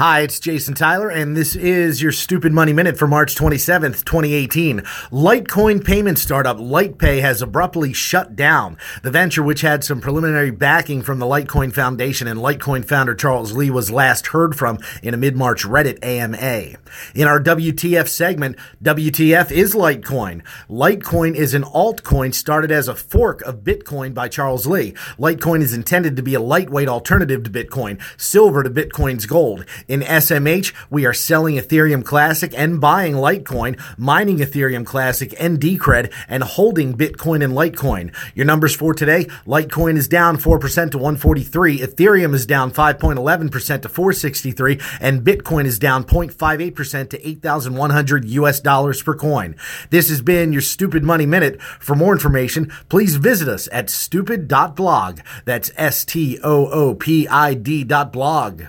Hi, it's Jason Tyler, and this is your Stoopid Money Minute for March 27th, 2018. Litecoin payment startup LitePay has abruptly shut down. The venture, which had some preliminary backing from the Litecoin Foundation and Litecoin founder Charles Lee, was last heard from in a mid March Reddit AMA. In our WTF segment, WTF is Litecoin. Litecoin is an altcoin started as a fork of Bitcoin by Charles Lee. Litecoin is intended to be a lightweight alternative to Bitcoin, silver to Bitcoin's gold. In SMH, we are selling Ethereum Classic and buying Litecoin, mining Ethereum Classic and Decred, and holding Bitcoin and Litecoin. Your numbers for today Litecoin is down 4% to 143, Ethereum is down 5.11% to 463, and Bitcoin is down 0.58% to 8,100 US dollars per coin. This has been your Stoopid Money Minute. For more information, please visit us at stoopid.blog. That's S T O O P I D dot blog.